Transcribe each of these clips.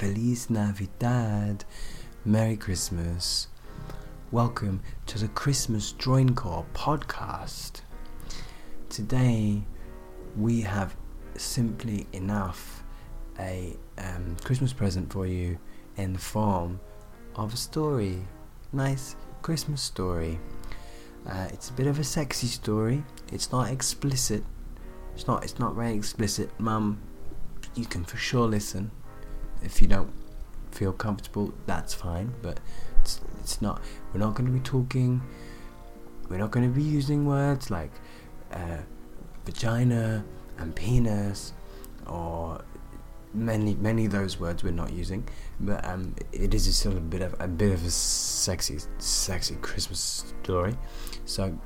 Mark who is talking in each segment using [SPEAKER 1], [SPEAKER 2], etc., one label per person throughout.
[SPEAKER 1] Feliz Navidad, Merry Christmas. Welcome to the Christmas Droincore podcast. Today we have simply enough a um, Christmas present for you in the form of a story. Nice Christmas story. Uh, it's a bit of a sexy story. It's not explicit. It's not. It's not very explicit. Mum, you can for sure listen. If you don't feel comfortable, that's fine. But it's, it's not. We're not going to be talking. We're not going to be using words like uh, vagina and penis, or many many of those words we're not using. But um, it is still a bit of a bit of a sexy sexy Christmas story. So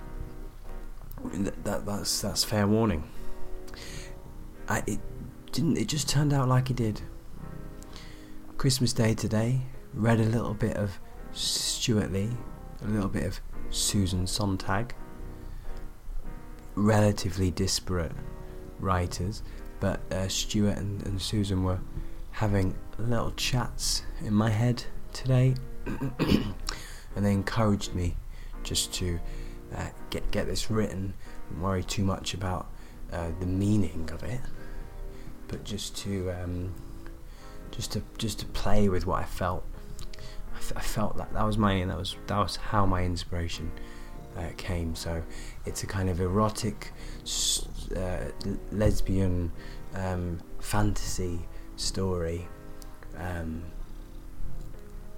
[SPEAKER 1] that that's that's fair warning. I it didn't it just turned out like it did. Christmas Day today, read a little bit of Stewart Lee, a little bit of Susan Sontag. Relatively disparate writers, but uh, Stewart and, and Susan were having little chats in my head today, and they encouraged me just to uh, get get this written and worry too much about uh, the meaning of it, but just to um, just to just to play with what I felt. I, f- I felt that that was my that was that was how my inspiration uh, came. So it's a kind of erotic, uh, lesbian um, fantasy story. Um,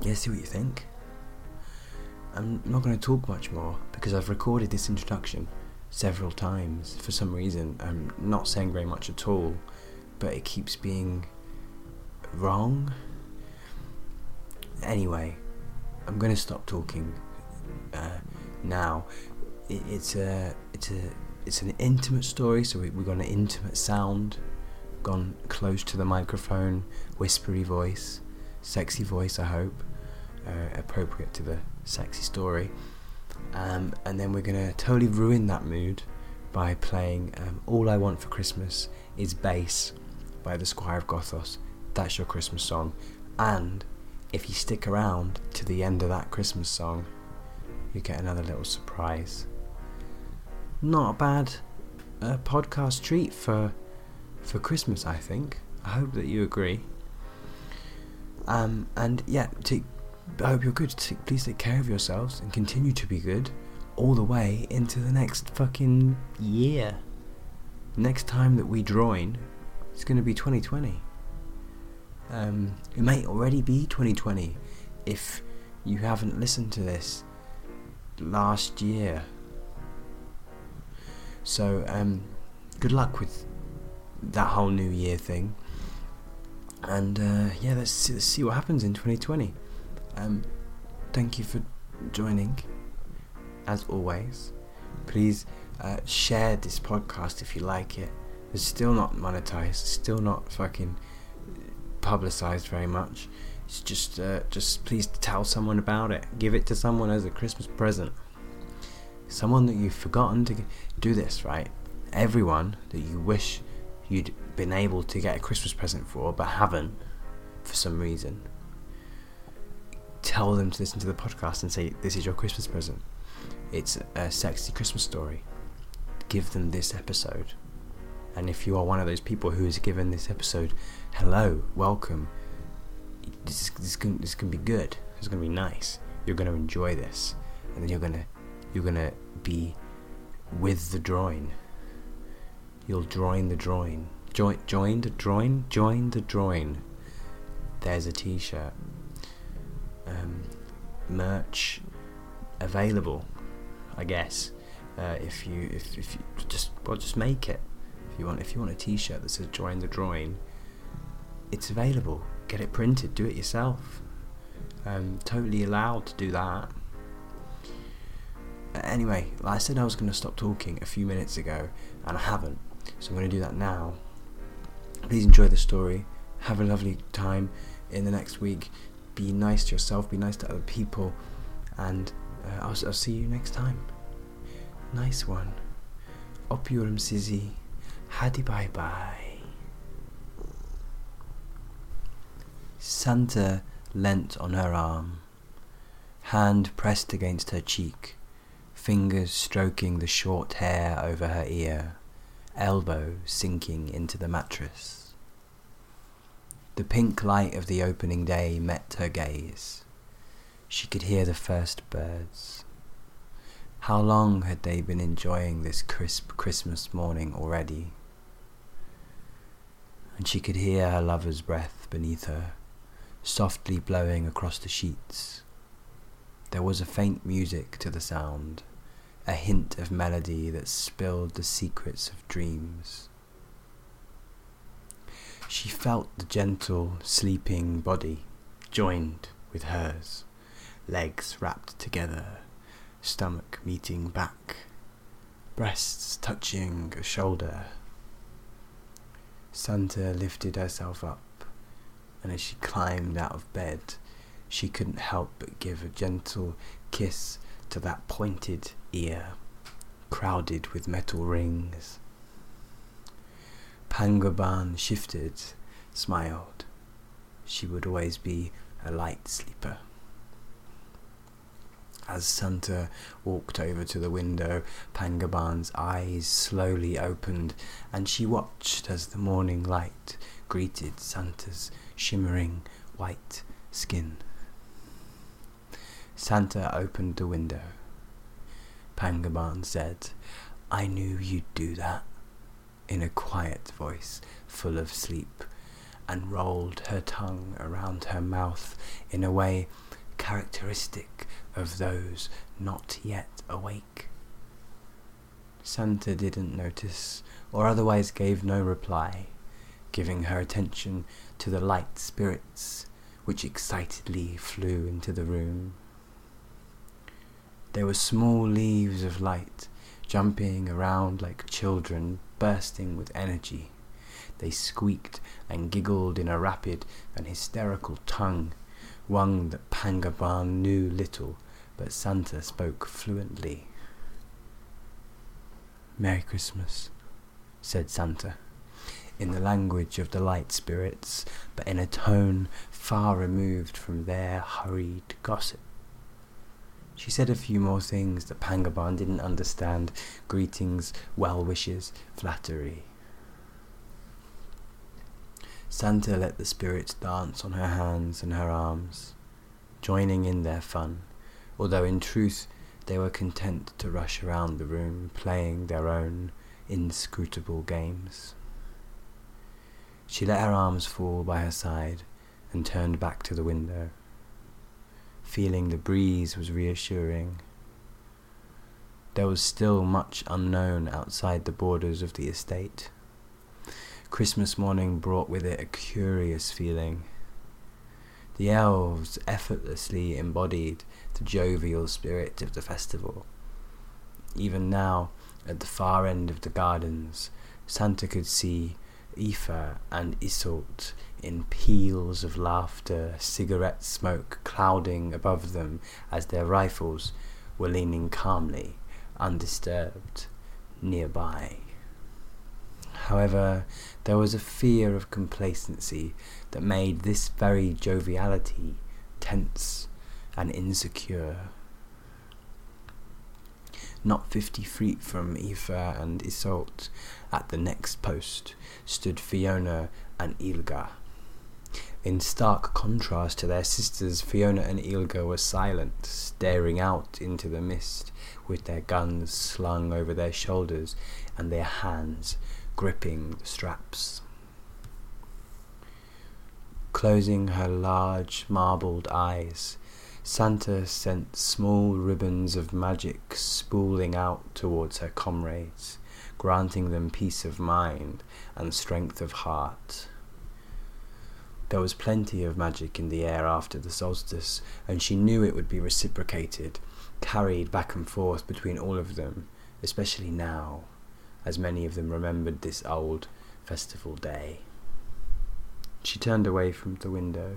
[SPEAKER 1] yeah, see what you think. I'm not going to talk much more because I've recorded this introduction several times for some reason. I'm not saying very much at all, but it keeps being wrong. Anyway, I'm going to stop talking uh, now. It, it's a it's a it's an intimate story, so we, we've got an intimate sound, gone close to the microphone, whispery voice, sexy voice. I hope uh, appropriate to the sexy story. Um, and then we're gonna totally ruin that mood by playing um, "All I Want for Christmas Is Bass" by the Squire of Gothos. That's your Christmas song, and if you stick around to the end of that Christmas song, you get another little surprise. Not a bad uh, podcast treat for for Christmas, I think. I hope that you agree. Um, and yeah, to, I hope you're good. Please take care of yourselves and continue to be good all the way into the next fucking year. Next time that we join, it's going to be 2020. Um, it may already be 2020 if you haven't listened to this last year. So, um, good luck with that whole New Year thing. And uh, yeah, let's see, let's see what happens in 2020. Um, thank you for joining, as always. Please uh, share this podcast if you like it. It's still not monetized, it's still not fucking publicized very much. It's just, uh, just please tell someone about it. Give it to someone as a Christmas present. Someone that you've forgotten to do this, right? Everyone that you wish you'd been able to get a Christmas present for, but haven't for some reason. Tell them to listen to the podcast and say, This is your Christmas present. It's a sexy Christmas story. Give them this episode. And if you are one of those people who is given this episode, hello, welcome. This, this, can, this can be good. It's going to be nice. You're going to enjoy this. And then you're going to you're to be with the droin you'll join the droin. Join, join the droin. Join the droin. There's a T-shirt. Um, merch available, I guess. Uh, if you if, if you just well just make it. If you want if you want a T-shirt that says "Join the Droin," it's available. Get it printed. Do it yourself. Um, totally allowed to do that. Anyway, like I said, I was going to stop talking a few minutes ago, and I haven't. So I'm going to do that now. Please enjoy the story. Have a lovely time in the next week. Be nice to yourself. Be nice to other people. And uh, I'll, I'll see you next time. Nice one. Öpüyorum sizi. Hadi bye bye. Santa leant on her arm, hand pressed against her cheek, fingers stroking the short hair over her ear, elbow sinking into the mattress. The pink light of the opening day met her gaze. She could hear the first birds. How long had they been enjoying this crisp Christmas morning already? And she could hear her lover's breath beneath her, softly blowing across the sheets. There was a faint music to the sound, a hint of melody that spilled the secrets of dreams. She felt the gentle, sleeping body joined with hers, legs wrapped together stomach meeting back, breasts touching a shoulder. Santa lifted herself up, and as she climbed out of bed, she couldn't help but give a gentle kiss to that pointed ear, crowded with metal rings. Pangaban shifted, smiled. She would always be a light sleeper. As Santa walked over to the window, Pangaban's eyes slowly opened, and she watched as the morning light greeted Santa's shimmering white skin. Santa opened the window. Pangaban said, I knew you'd do that, in a quiet voice full of sleep, and rolled her tongue around her mouth in a way characteristic of those not yet awake. Santa didn't notice, or otherwise gave no reply, giving her attention to the light spirits which excitedly flew into the room. There were small leaves of light jumping around like children bursting with energy. They squeaked and giggled in a rapid and hysterical tongue, one that Pangaban knew little but Santa spoke fluently. Merry Christmas, said Santa, in the language of the light spirits, but in a tone far removed from their hurried gossip. She said a few more things that Pangaban didn't understand greetings, well wishes, flattery. Santa let the spirits dance on her hands and her arms, joining in their fun although in truth they were content to rush around the room playing their own inscrutable games. She let her arms fall by her side and turned back to the window, feeling the breeze was reassuring. There was still much unknown outside the borders of the estate. Christmas morning brought with it a curious feeling. The elves effortlessly embodied the jovial spirit of the festival. Even now, at the far end of the gardens, Santa could see Aoife and Isolt in peals of laughter, cigarette smoke clouding above them as their rifles were leaning calmly, undisturbed, nearby. However, there was a fear of complacency that made this very joviality tense and insecure. Not fifty feet from Aoife and Isolde, at the next post, stood Fiona and Ilga. In stark contrast to their sisters, Fiona and Ilga were silent, staring out into the mist, with their guns slung over their shoulders and their hands gripping the straps. Closing her large marbled eyes, Santa sent small ribbons of magic spooling out towards her comrades, granting them peace of mind and strength of heart. There was plenty of magic in the air after the solstice, and she knew it would be reciprocated, carried back and forth between all of them, especially now, as many of them remembered this old festival day. She turned away from the window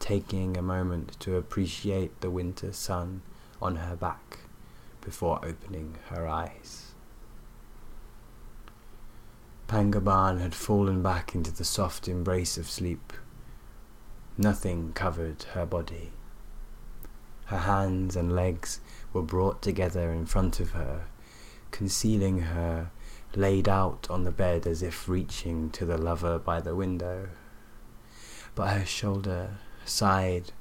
[SPEAKER 1] taking a moment to appreciate the winter sun on her back before opening her eyes. Pangaban had fallen back into the soft embrace of sleep. Nothing covered her body. Her hands and legs were brought together in front of her, concealing her, laid out on the bed as if reaching to the lover by the window. But her shoulder, side,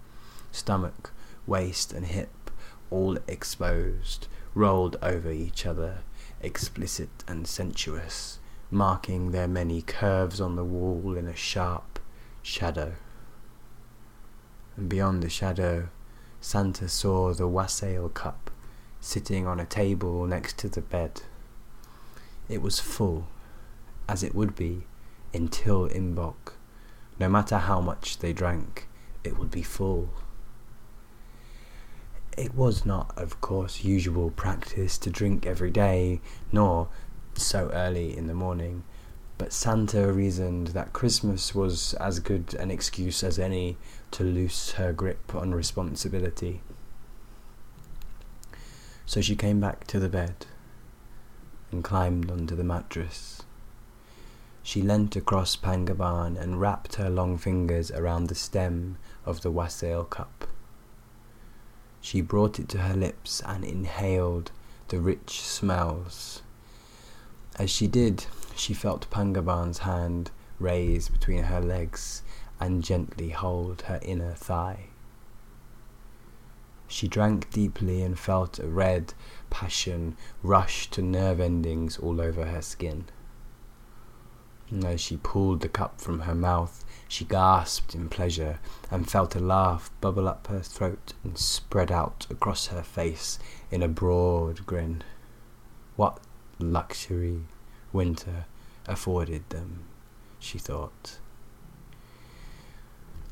[SPEAKER 1] stomach, waist, and hip, all exposed, rolled over each other, explicit and sensuous, marking their many curves on the wall in a sharp shadow. And beyond the shadow, Santa saw the wassail cup sitting on a table next to the bed. It was full, as it would be until Imbolc. No matter how much they drank, it would be full. It was not, of course, usual practice to drink every day, nor so early in the morning, but Santa reasoned that Christmas was as good an excuse as any to loose her grip on responsibility. So she came back to the bed and climbed onto the mattress. She leant across Pangaban and wrapped her long fingers around the stem of the wassail cup. She brought it to her lips and inhaled the rich smells. As she did, she felt Pangaban's hand raise between her legs and gently hold her inner thigh. She drank deeply and felt a red passion rush to nerve endings all over her skin. And as she pulled the cup from her mouth, she gasped in pleasure and felt a laugh bubble up her throat and spread out across her face in a broad grin. What luxury! winter afforded them, she thought.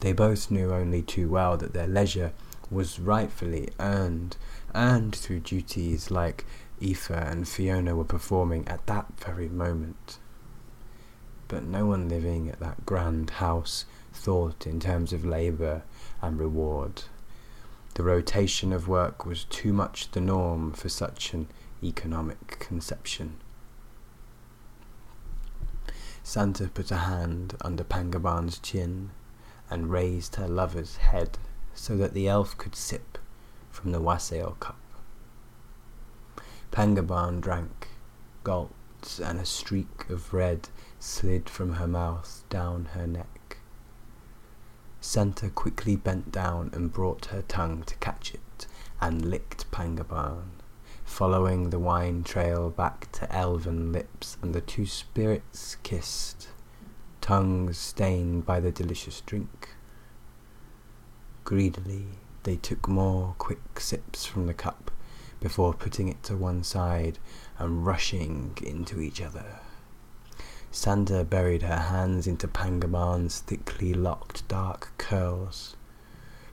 [SPEAKER 1] They both knew only too well that their leisure was rightfully earned, earned through duties like Aoife and Fiona were performing at that very moment. But no one living at that grand house thought in terms of labour and reward. The rotation of work was too much the norm for such an economic conception. Santa put a hand under Pangaban's chin and raised her lover's head so that the elf could sip from the wassail cup. Pangaban drank, gulped, and a streak of red slid from her mouth down her neck. Santa quickly bent down and brought her tongue to catch it and licked Pangaban following the wine trail back to elven lips, and the two spirits kissed, tongues stained by the delicious drink. Greedily, they took more quick sips from the cup before putting it to one side and rushing into each other. Santa buried her hands into Pangaban's thickly locked dark curls.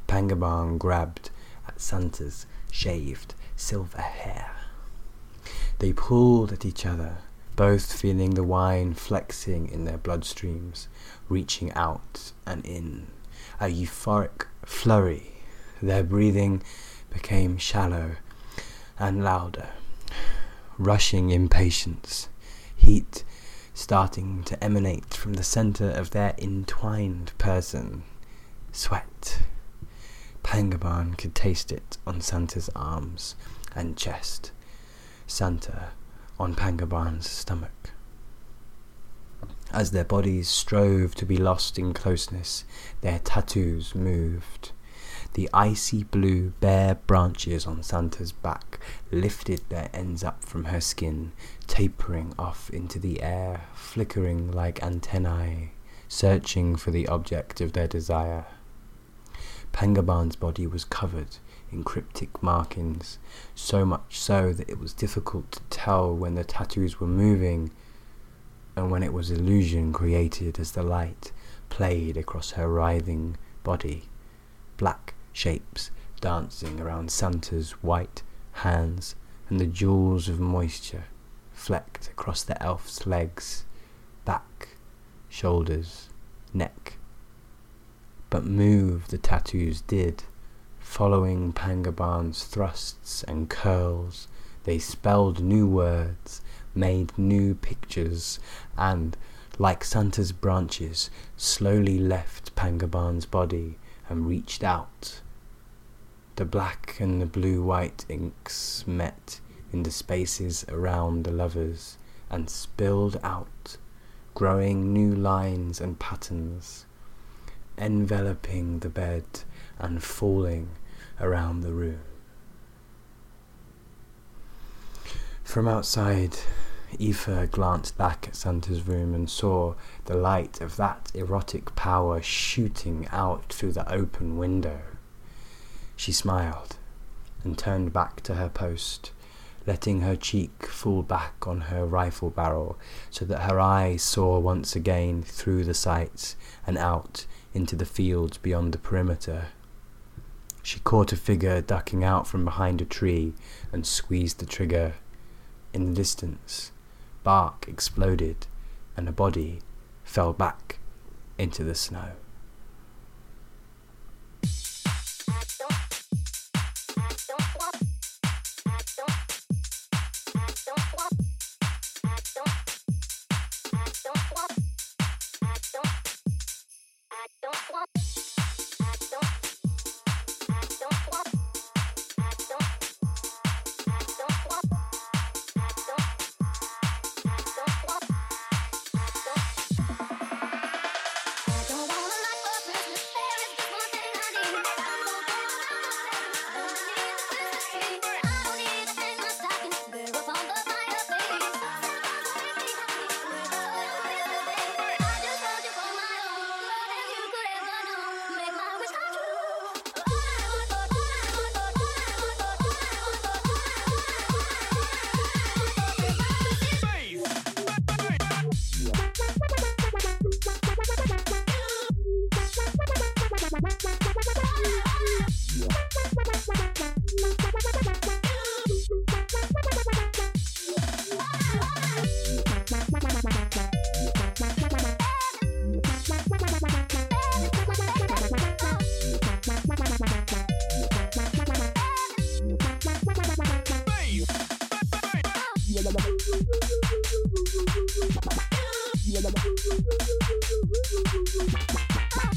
[SPEAKER 1] Pangaban grabbed at Santa's shaved silver hair. They pulled at each other, both feeling the wine flexing in their bloodstreams, reaching out and in. A euphoric flurry. Their breathing became shallow and louder. Rushing impatience, heat starting to emanate from the center of their entwined person. Sweat Pangaban could taste it on Santa's arms and chest. Santa on Pangaban's stomach. As their bodies strove to be lost in closeness, their tattoos moved. The icy blue bare branches on Santa's back lifted their ends up from her skin, tapering off into the air, flickering like antennae, searching for the object of their desire. Pangaban's body was covered in cryptic markings, so much so that it was difficult to tell when the tattoos were moving and when it was illusion created as the light played across her writhing body, black shapes dancing around Santa's white hands and the jewels of moisture flecked across the elf's legs, back, shoulders, neck, but move the tattoos did. Following Pangaban's thrusts and curls, they spelled new words, made new pictures, and, like Santa's branches, slowly left Pangaban's body,
[SPEAKER 2] and reached out. The black and the blue white inks met in the spaces around the lovers and spilled out, growing new lines and patterns, enveloping the bed and falling around the room. From outside, Aoife glanced back at Santa's room and saw the light of that erotic power shooting out through the open window. She smiled and turned back to her post, letting her cheek fall back on her rifle barrel so that her eyes saw once again through the sights and out into the fields beyond the perimeter. She caught a figure ducking out from behind a tree and squeezed the trigger. In the distance, bark exploded and a body fell back into the snow.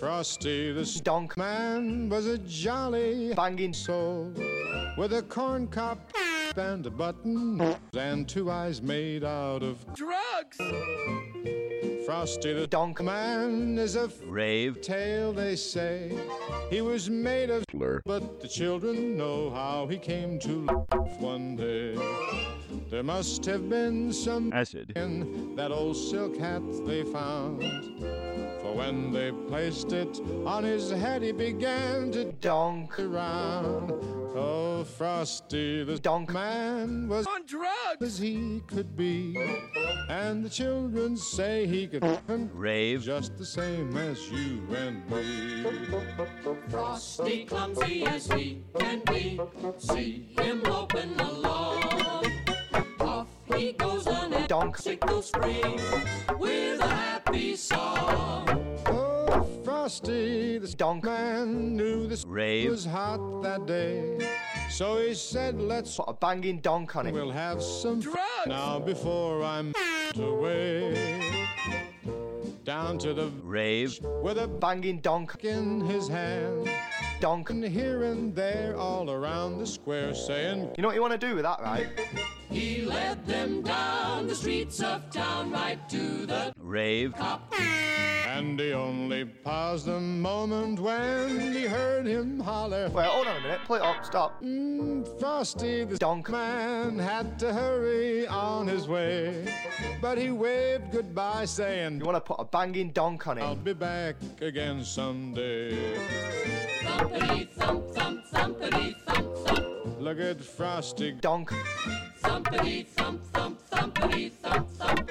[SPEAKER 3] Frosty the
[SPEAKER 1] Donk.
[SPEAKER 3] man was a jolly
[SPEAKER 1] Banging.
[SPEAKER 3] soul with a corn cob and a button and two eyes made out of
[SPEAKER 4] Drugs!
[SPEAKER 3] Frosty the
[SPEAKER 1] Donk.
[SPEAKER 3] man is a
[SPEAKER 1] Rave.
[SPEAKER 3] tale they say he was made of
[SPEAKER 4] Blur.
[SPEAKER 3] but the children know how he came to life one day there must have been some
[SPEAKER 4] Acid.
[SPEAKER 3] in that old silk hat they found for when they placed it on his head he began to
[SPEAKER 1] Donk.
[SPEAKER 3] around oh frosty the
[SPEAKER 1] Donk.
[SPEAKER 3] man was
[SPEAKER 4] On drugs!
[SPEAKER 3] as he could be and the children say he could mm.
[SPEAKER 1] Rave.
[SPEAKER 3] just the same as you and me.
[SPEAKER 5] Frosty, clumsy as he can be, see him loping along. Off he goes on a
[SPEAKER 1] Donk.
[SPEAKER 5] sickle spring with a happy song.
[SPEAKER 3] Frosty, the
[SPEAKER 1] Donk.
[SPEAKER 3] man knew this
[SPEAKER 1] Rave.
[SPEAKER 3] was hot that day. So he said, Let's
[SPEAKER 1] Put a banging donk on it.
[SPEAKER 3] we'll have some
[SPEAKER 4] Drugs!
[SPEAKER 3] now before I'm away. Down to the
[SPEAKER 1] Rave.
[SPEAKER 3] with a
[SPEAKER 1] Banging donk.
[SPEAKER 3] in his hand.
[SPEAKER 1] Donk.
[SPEAKER 3] And here and there, all around the square, saying,
[SPEAKER 1] You know what you want to do with that, right?
[SPEAKER 5] He led them down the streets of town right to the
[SPEAKER 1] Rave.
[SPEAKER 5] top.
[SPEAKER 3] And he only paused a moment when he heard him holler.
[SPEAKER 1] Wait, hold on a minute. Play it up. Stop.
[SPEAKER 3] Mm, Frosty the
[SPEAKER 1] Donk.
[SPEAKER 3] man had to hurry on his way, but he waved goodbye, saying,
[SPEAKER 1] You want to put a banging donk on it?
[SPEAKER 3] I'll be back again someday.
[SPEAKER 5] Thumpity thump thump thumpity thump thump.
[SPEAKER 3] Look at Frosty.
[SPEAKER 1] Donk.
[SPEAKER 5] Thumpity thump thump thumpity thump thump.